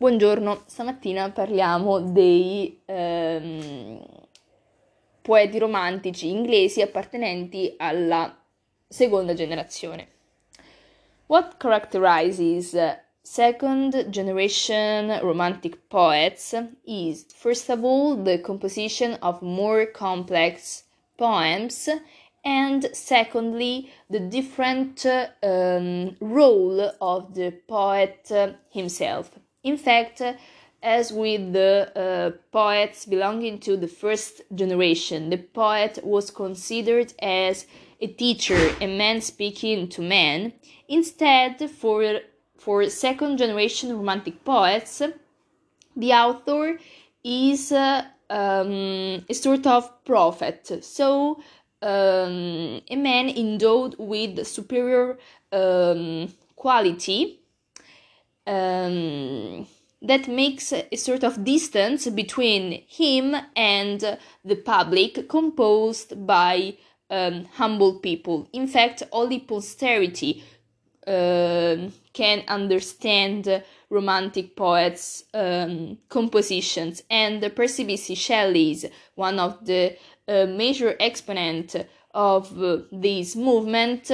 Buongiorno, stamattina parliamo dei ehm, poeti romantici inglesi appartenenti alla seconda generazione. What characterizes second generation romantic poets is, first of all, the composition of more complex poems and secondly the different um, role of the poet himself in fact, as with the uh, poets belonging to the first generation, the poet was considered as a teacher, a man speaking to man. Instead, for for second generation romantic poets, the author is uh, um, a sort of prophet. So, um, a man endowed with superior um, quality um, that makes a sort of distance between him and the public composed by um, humble people. In fact, only posterity uh, can understand romantic poets' um, compositions, and Percy Shelley is one of the uh, major exponent of uh, this movement.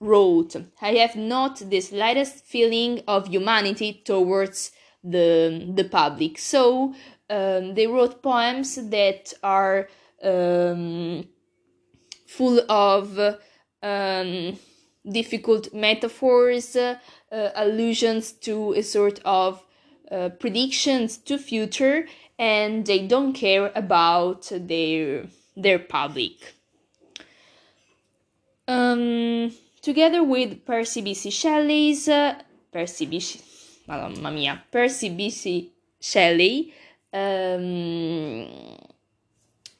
Wrote, I have not the slightest feeling of humanity towards the, the public. So um, they wrote poems that are um, full of um, difficult metaphors, uh, allusions to a sort of uh, predictions to future, and they don't care about their their public. Um, together with Percy Bysshe Shelley's uh, Percy Bysshe, mamma mia, Percy Bysshe Shelley, um,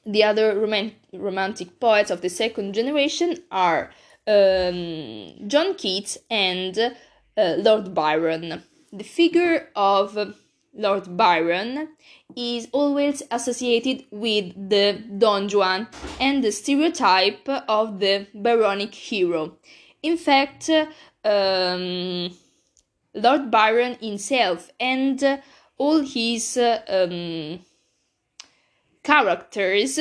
the other rom- romantic poets of the second generation are um, John Keats and uh, Lord Byron. The figure of Lord Byron is always associated with the Don Juan and the stereotype of the Byronic hero. In fact, um, Lord Byron himself and all his um, characters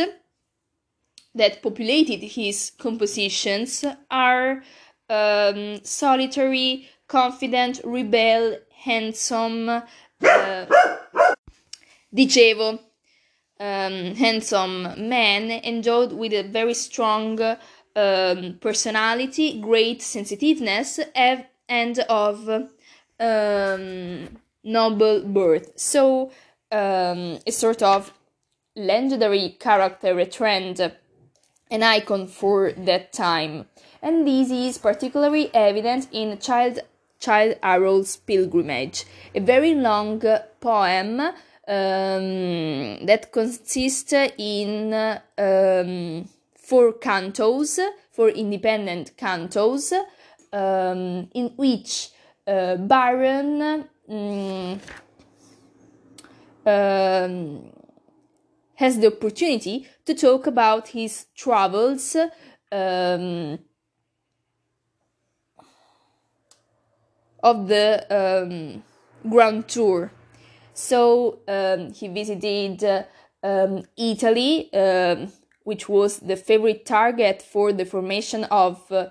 that populated his compositions are um, solitary, confident, rebel, handsome, uh, dicevo, um, handsome man endowed with a very strong um, personality, great sensitiveness, and of um, noble birth. So, um, a sort of legendary character, a trend, an icon for that time. And this is particularly evident in Child Childe Harold's Pilgrimage, a very long poem um, that consists in um, four cantos, four independent cantos, um, in which uh, Byron um, um, has the opportunity to talk about his travels um, of the um, Grand Tour. So um, he visited uh, Italy, which was the favorite target for the formation of uh,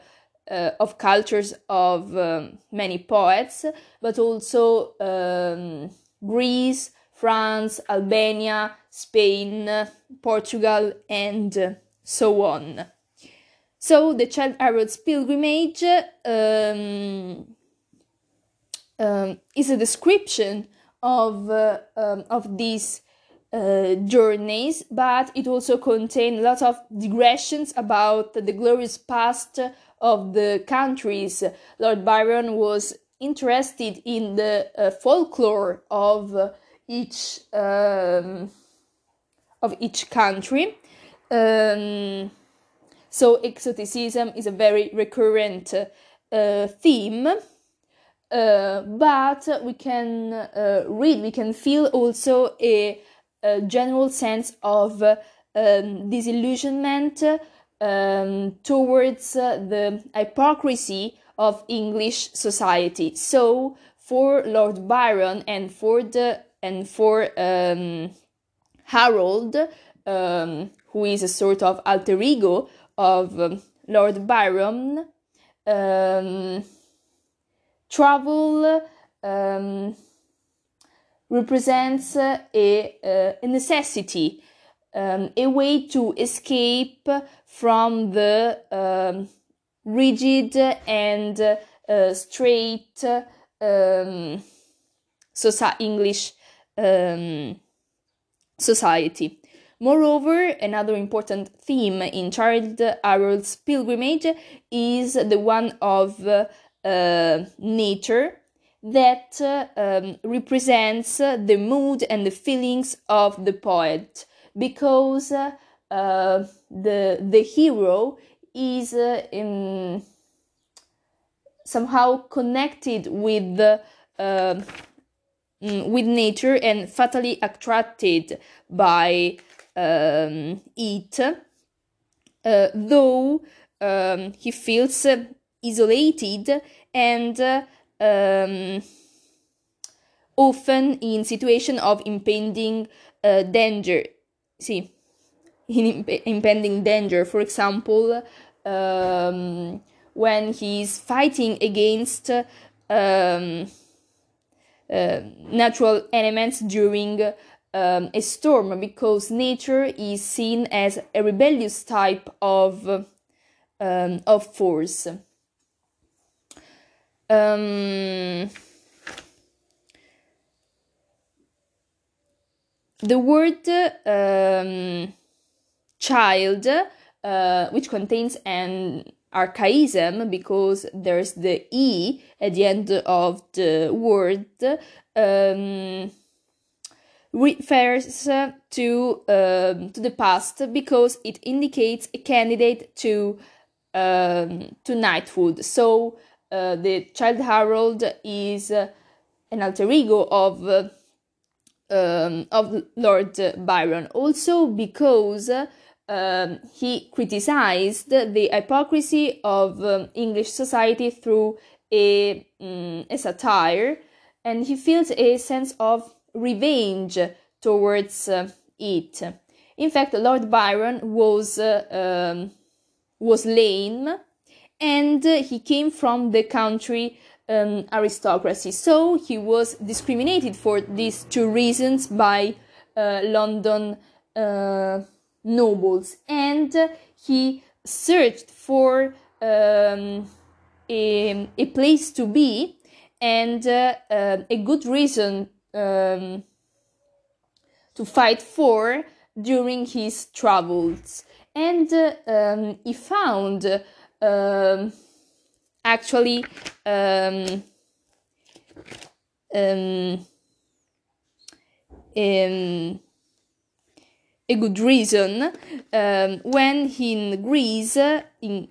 uh, of cultures of um, many poets, but also um, Greece, France, Albania, Spain, Portugal, and so on. So the Childe Harold's pilgrimage um, um is a description of uh, um, of these uh, journeys, but it also contained a lot of digressions about the glorious past of the countries. Lord Byron was interested in the uh, folklore of each um, of each country. Um, so exoticism is a very recurrent uh, theme. Uh, but we can uh, read, we can feel also a a general sense of um, disillusionment um, towards uh, the hypocrisy of English society. So, for Lord Byron and for the and for um, Harold, um, who is a sort of alter ego of um, Lord Byron, um, travel um, represents a, a necessity, um, a way to escape from the um, rigid and uh, straight um, soci- English um, society. Moreover, another important theme in Charles Harold's pilgrimage is the one of uh, nature that uh, um, represents the mood and the feelings of the poet. Because uh, the the hero is in somehow connected with the uh, with nature and fatally attracted by um, it, uh, though um, he feels isolated and um, often in situation of impending uh, danger. See, in imp- impending danger, for example, um, when he's fighting against um, uh, natural elements during um, a storm, because nature is seen as a rebellious type of um, of force. Um, the word um, child, uh, which contains an archaism because there's the e at the end of the word, um, refers to um, to the past because it indicates a candidate to um, to knighthood. So uh, the child Harold is uh, an alter ego of uh, um, of Lord Byron. Also because um, he criticized the hypocrisy of um, English society through a, um, a satire, and he feels a sense of revenge towards uh, it. In fact, Lord Byron was uh, um, was lame and he came from the country um, aristocracy. So he was discriminated for these two reasons by uh, London uh, nobles, and he searched for um, a, a place to be and uh, uh a good reason um, to fight for during his travels. And uh, um, he found um, actually um, um, um, a good reason um, when in Greece in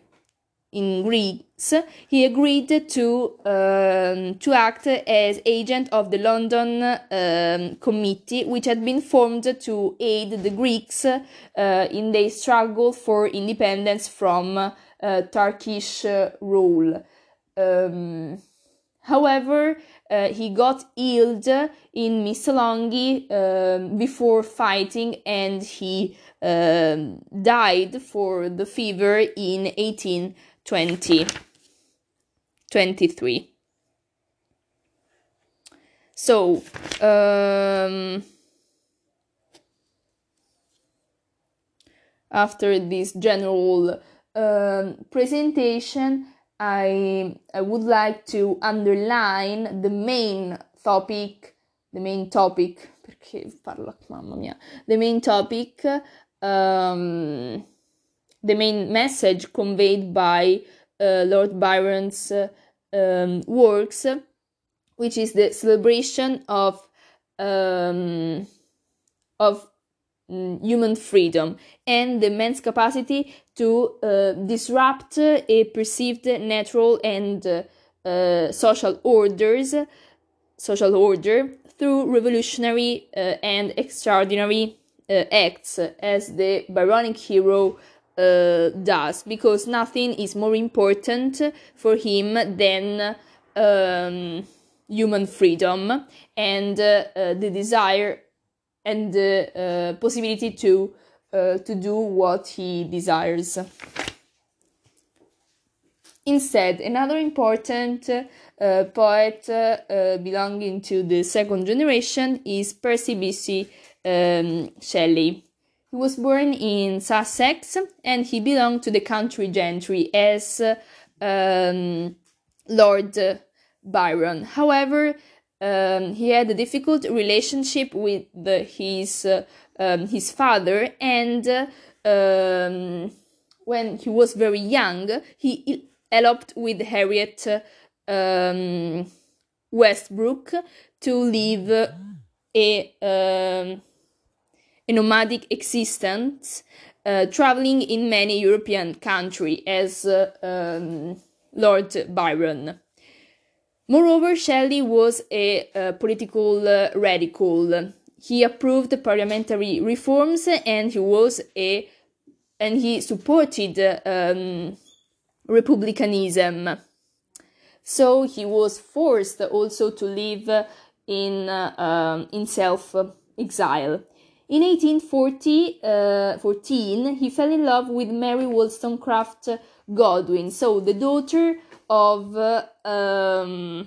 in Greece he agreed to um, to act as agent of the London um, committee which had been formed to aid the Greeks uh, in their struggle for independence from Turkish uh, rule. Um, however, uh, he got ill in Missolonghi um, before fighting and he um, died for the fever in 1820 23 so um, after this general um, presentation, I, I would like to underline the main topic, the main topic, perché parlo, mamma mia, the main topic, um, the main message conveyed by uh, Lord Byron's uh, um, works, which is the celebration of um, of human freedom and the man's capacity to uh, disrupt a perceived natural and uh, social orders, social order through revolutionary uh, and extraordinary uh, acts, as the Byronic hero uh, does, because nothing is more important for him than um, human freedom and uh, uh, the desire and the uh, possibility to uh, to do what he desires. Instead, another important uh, poet uh, belonging to the second generation is Percy Bysshe um, Shelley. He was born in Sussex and he belonged to the country gentry as um, Lord Byron. However, um, he had a difficult relationship with the, his uh, um, his father, and uh, um, when he was very young, he eloped with Harriet um, Westbrook to live a um, a nomadic existence, uh, traveling in many European countries as uh, um, Lord Byron. Moreover, Shelley was a, political uh, radical. He approved parliamentary reforms and he was a and he supported um, republicanism. So he was forced also to live in uh, um, in self exile. In 1840, uh, he fell in love with Mary Wollstonecraft Godwin, so the daughter of um,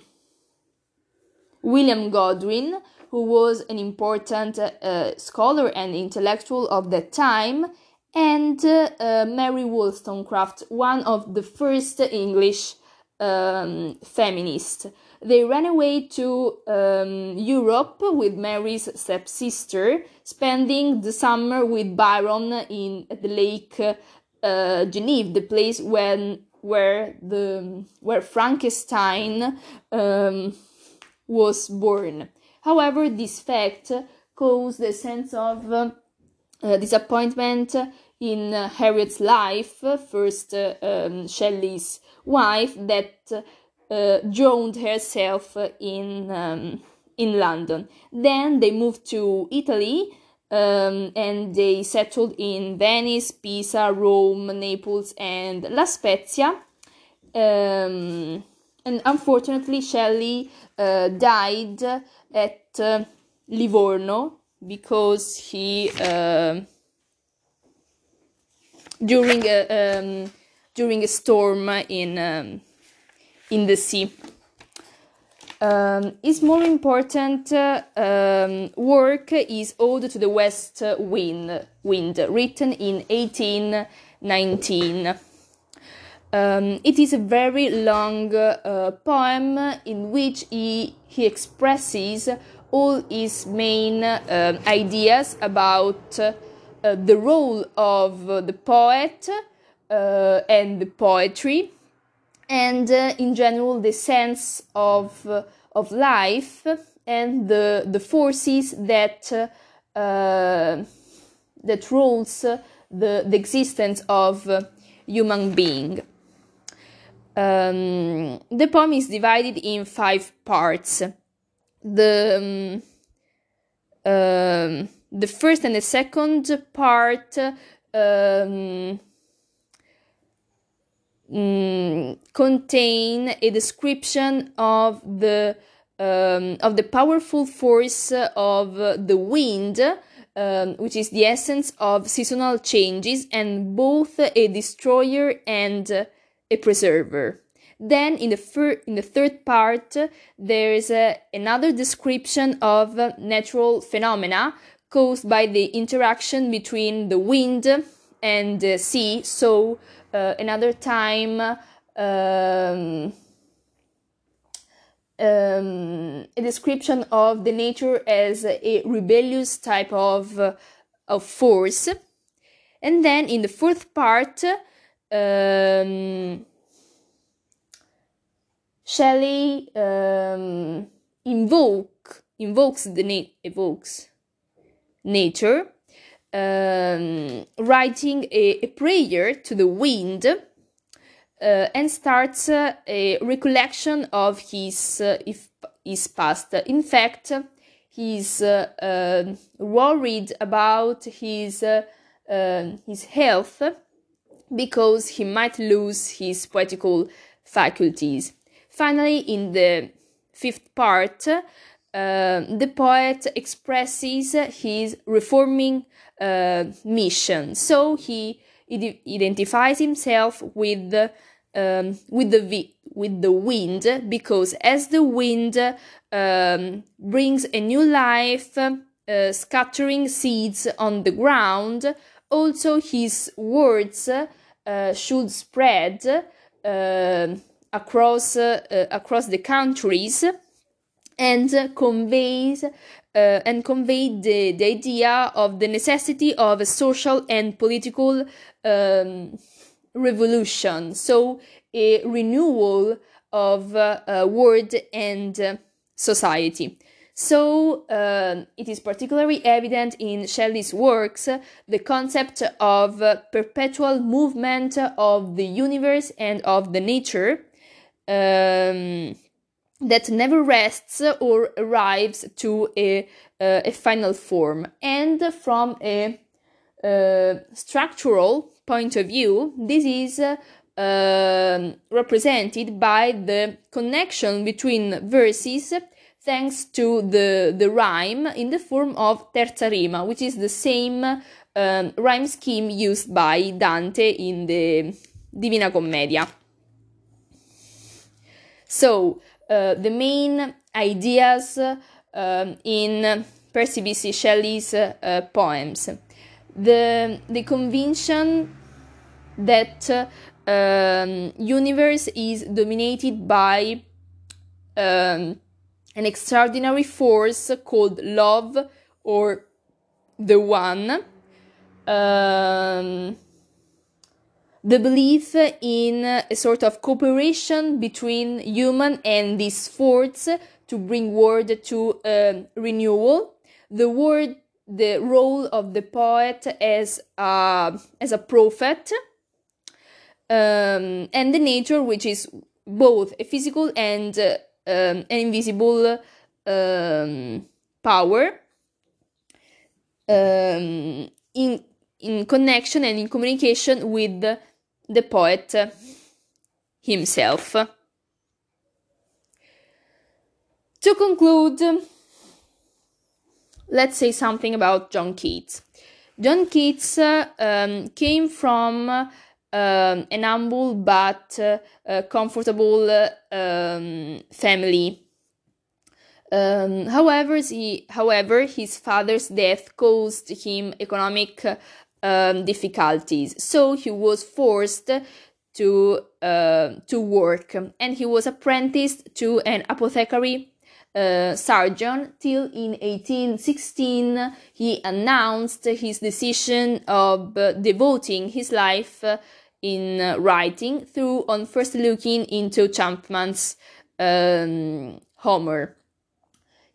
William Godwin, who was an important uh, scholar and intellectual of that time, and uh, Mary Wollstonecraft, one of the first English um, feminists. They ran away to um, Europe with Mary's stepsister, spending the summer with Byron in the lake uh, Geneva, the place when where the where Frankenstein um, was born. However, this fact caused a sense of uh, disappointment in Harriet's life, first uh, um, Shelley's wife, that uh, drowned herself in um, in London. Then they moved to Italy. Um, and they settled in Venice, Pisa, Rome, Naples, and La Spezia. Um, and unfortunately, Shelley uh, died at uh, Livorno because he uh, during a um, during a storm in um, in the sea. Um, his more important uh, um, work is Ode to the West Wind, Wind written in 1819. Um, it is a very long uh, poem in which he, he expresses all his main uh, ideas about uh, the role of the poet uh, and the poetry, and uh, in general the sense of, uh, of life and the, the forces that, that rules the, the existence of human being. Um, the poem is divided in five parts. The um, um, the first and the second part um, contain a description of the um, of the powerful force of the wind, um, which is the essence of seasonal changes, and both a destroyer and a preserver. Then in the fir- in the third part, there is a, another description of natural phenomena caused by the interaction between the wind and the sea. So uh, another time. Um, um, a description of the nature as a rebellious type of, uh, of force. And then in the fourth part, um, Shelley um, invoke invokes the na- evokes nature, um, writing a, a, prayer to the wind, uh, and starts uh, a recollection of his uh, if, his past. In fact, he's uh, um, worried about his uh, um, his health because he might lose his poetical faculties. Finally, in the fifth part, uh, the poet expresses his reforming uh, mission. So he identifies himself with um, with the with the wind because as the wind um, brings a new life, uh, scattering seeds on the ground, also his words uh, should spread uh, across across the countries and conveys uh, and convey the, the idea of the necessity of a social and political um, revolution. So a renewal of uh, uh, world and uh, society. So uh, it is particularly evident in Shelley's works the concept of perpetual movement of the universe and of the nature um, that never rests or arrives to a, uh, a final form. And from a uh, structural point of view, this is uh, represented by the connection between verses thanks to the, the rhyme in the form of terza rima, which is the same um, rhyme scheme used by Dante in the Divina Commedia. So, the main ideas um, in Percy Bysshe Shelley's uh, poems. The, the conviction that um, universe is dominated by um, an extraordinary force called love or the one. Um, the belief in a sort of cooperation between human and this force to bring word to um, renewal. The word, the role of the poet as a, as a prophet, um, and the nature which is both a physical and uh, um, an invisible um, power um, in in connection and in communication with the, poet himself. To conclude, let's say something about John Keats. John Keats uh, um, came from um, an humble but uh, comfortable um, family. Um, however, he, however, his father's death caused him economic um, difficulties, so he was forced to uh, to work, and he was apprenticed to an apothecary uh, surgeon till in 1816 he announced his decision of uh, devoting his life uh, in writing through on first looking into Chapman's um, Homer.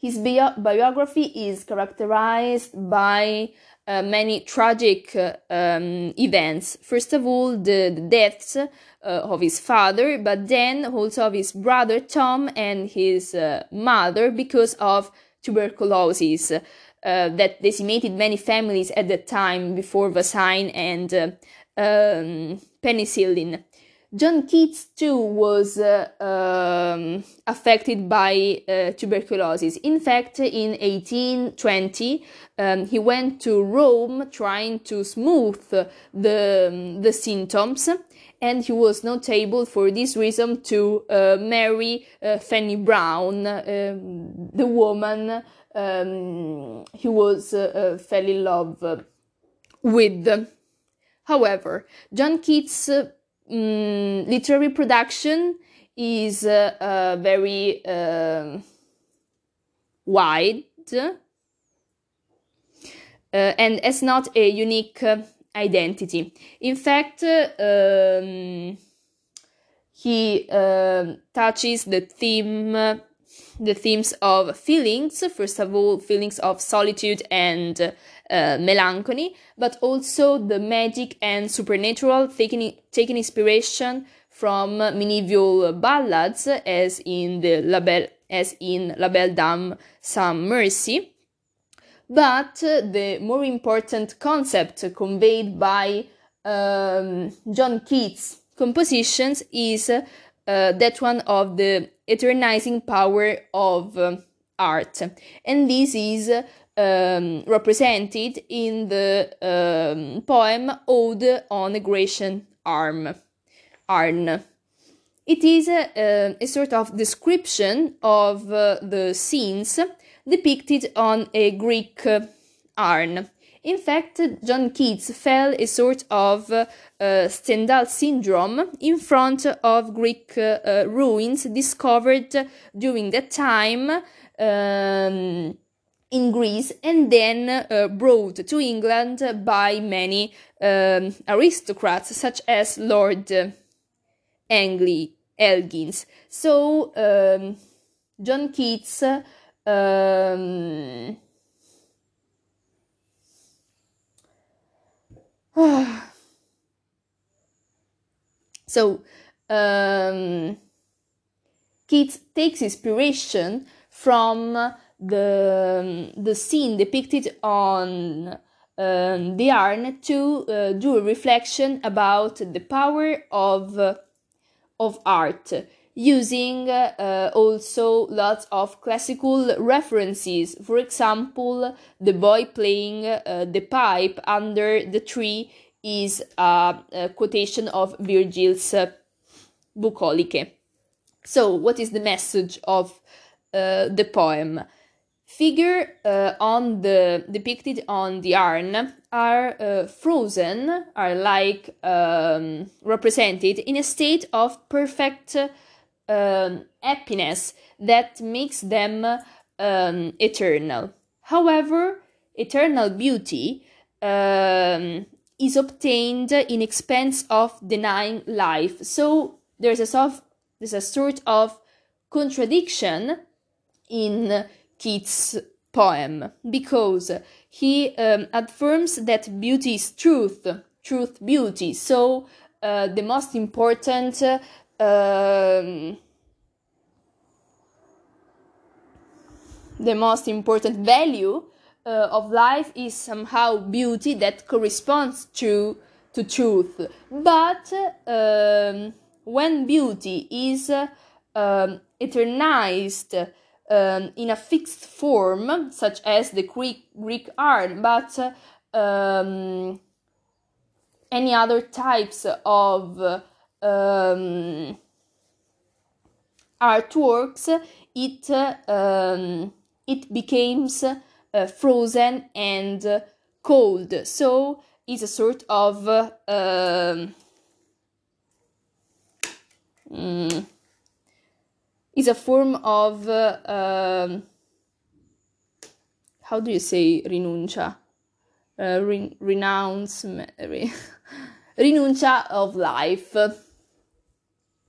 His bio- biography is characterized by uh, many tragic uh, um, events. First of all, the, the deaths uh, of his father, but then also of his brother Tom and his uh, mother because of tuberculosis. Uh, that decimated many families at the time before vaccine and um, penicillin. John Keats too was uh, um, affected by uh, tuberculosis. In fact, in 1820, um, he went to Rome trying to smooth the, the symptoms, and he was not able for this reason to uh, marry uh, Fanny Brawne, um, the woman um, he was uh, uh, fell in love with. However, John Keats' mm, literary production is uh, uh, very um, wide uh, and has not a unique uh, identity. In fact, um, he um, touches the theme the themes of feelings first of all feelings of solitude and uh, melancholy, but also the magic and supernatural, taking, taking inspiration from medieval ballads, as in the La Belle, as in La Belle Dame Sans Merci. But the more important concept conveyed by um, John Keats' compositions is uh, uh, that one of the eternizing power of uh, art. And this is um, represented in the um, poem Ode on a Grecian Arm. Arn. It is a, a sort of description of uh, the scenes depicted on a Greek uh, urn. In fact, John Keats felt a sort of uh, Stendhal syndrome in front of Greek uh, ruins discovered during that time um, in Greece and then uh, brought to England by many um, aristocrats, such as Lord Angli- Elgins. So, um, John Keats. Um, so, um, Keats takes inspiration from the, the scene depicted on um, the urn to uh, do a reflection about the power of, uh, of art, using uh, also lots of classical references. For example, the boy playing uh, the pipe under the tree is a, quotation of Virgil's uh, Bucoliche. So, what is the message of uh, the poem? Figure uh, on the depicted on the urn are uh, frozen, are like um, represented in a state of perfect um, happiness that makes them um, eternal. However, eternal beauty um, is obtained in expense of denying life. So there's a there's a sort of contradiction in Keats' poem because he um, affirms that beauty is truth, truth, beauty. So uh, the most important um, the most important value uh, of life is somehow beauty that corresponds to to truth. But um, when beauty is um, eternized um, in a fixed form, such as the Greek, Greek art, but um, any other types of um, artworks, it um, it becomes uh, frozen and cold. So it's a sort of um, mm, is a form of uh, um, how do you say rinuncia uh, re- renounce re- rinuncia of life